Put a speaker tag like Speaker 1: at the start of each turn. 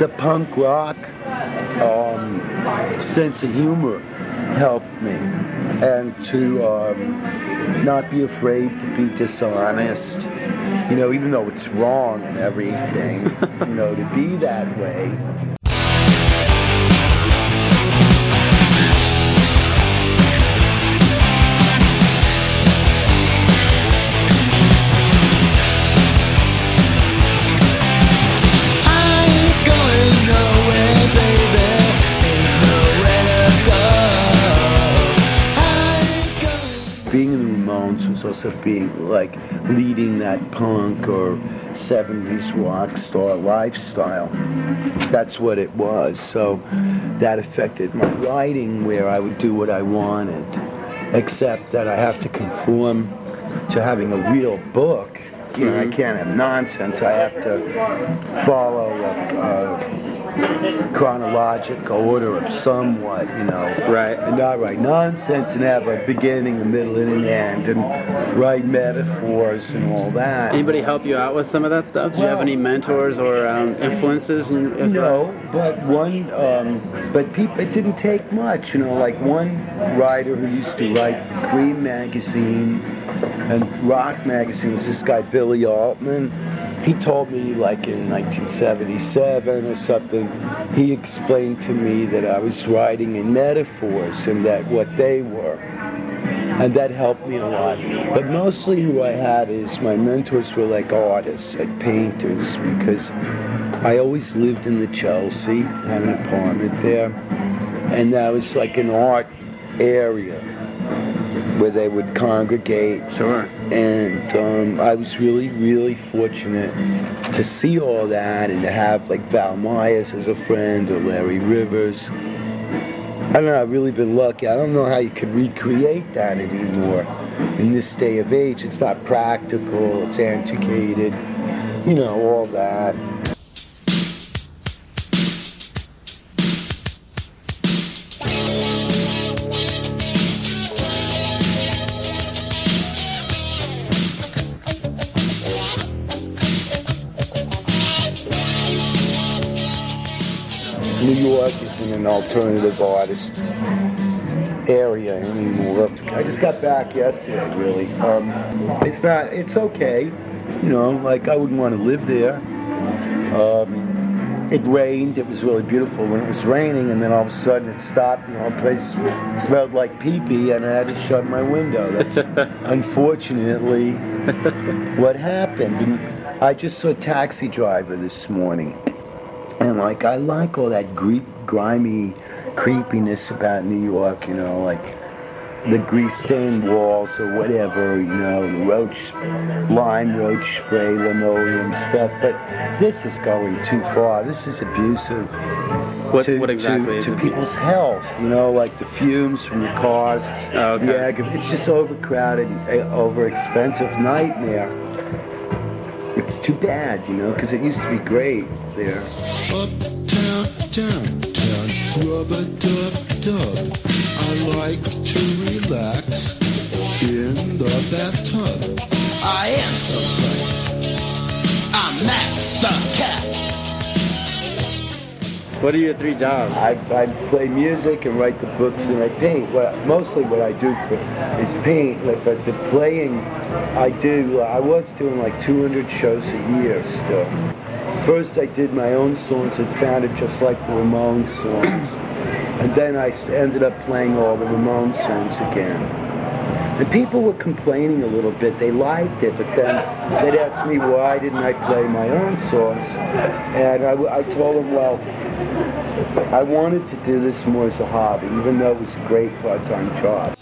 Speaker 1: the punk rock um, sense of humor helped me, and to um, not be afraid to be dishonest. You know, even though it's wrong and everything, you know, to be that way. Being in the Ramones was also being like leading that punk or 70s rock star lifestyle. That's what it was. So that affected my writing where I would do what I wanted, except that I have to conform to having a real book. You know, I mm-hmm. can't have nonsense. I have to follow a, a chronological order of somewhat, you know.
Speaker 2: Right.
Speaker 1: And not write nonsense and have a beginning, a middle, and an end, and write metaphors and all that.
Speaker 2: Anybody help you out with some of that stuff? Do you have any mentors or um, influences? In,
Speaker 1: No, but one, um, but people, it didn't take much, you know, like one writer who used to write Creem magazine and Rock magazines, this guy, Billy Altman. He told me, like in 1977 or something, he explained to me that I was writing in metaphors and that what they were. And that helped me a lot. But mostly who I had is my mentors were like artists, like painters, because I always lived in the Chelsea, had an apartment there, and that was like an art area where they would congregate.
Speaker 2: Sure.
Speaker 1: And um, I was really, really fortunate to see all that and to have like Vali Myers as a friend or Larry Rivers. I don't know, I've really been lucky. I don't know how you could recreate that anymore in this day of age. It's not practical, it's antiquated, you know, all that. New York isn't an alternative artist area anymore. I just got back yesterday, really. Um, it's not, it's okay. You know, like I wouldn't want to live there. Um, it rained. It was really beautiful when it was raining, and then all of a sudden it stopped, and the whole place smelled like pee-pee, and I had to shut my window. That's unfortunately what happened. And I just saw a taxi driver this morning. And like I like all that gre- grimy creepiness about New York, you know, like the grease stained walls or whatever, you know, the roach lime roach spray, linoleum stuff. But this is going too far. This is abusive
Speaker 2: What,
Speaker 1: to,
Speaker 2: what exactly
Speaker 1: to,
Speaker 2: is
Speaker 1: to people's health, you know, like the fumes from the cars.
Speaker 2: Oh, okay.
Speaker 1: Ag- it's just overcrowded, uh, over expensive nightmare. It's too bad, you know, because it used to be great there.
Speaker 3: Uptown, downtown, rubber dub dub. I like to relax in the bathtub. I am somebody. I'm Max the Cat.
Speaker 2: What are your three jobs?
Speaker 1: I, I play music and write the books and I paint. Well, mostly what I do is paint, like, but the playing I do, uh, I was doing like 200 shows a year still. First I did my own songs that sounded just like the Ramones songs. And then I ended up playing all the Ramones songs again. And people were complaining a little bit. They liked it, but then they'd ask me why didn't I play my own songs. And I told them, well, I wanted to do this more as a hobby, even though it was a great part-time job.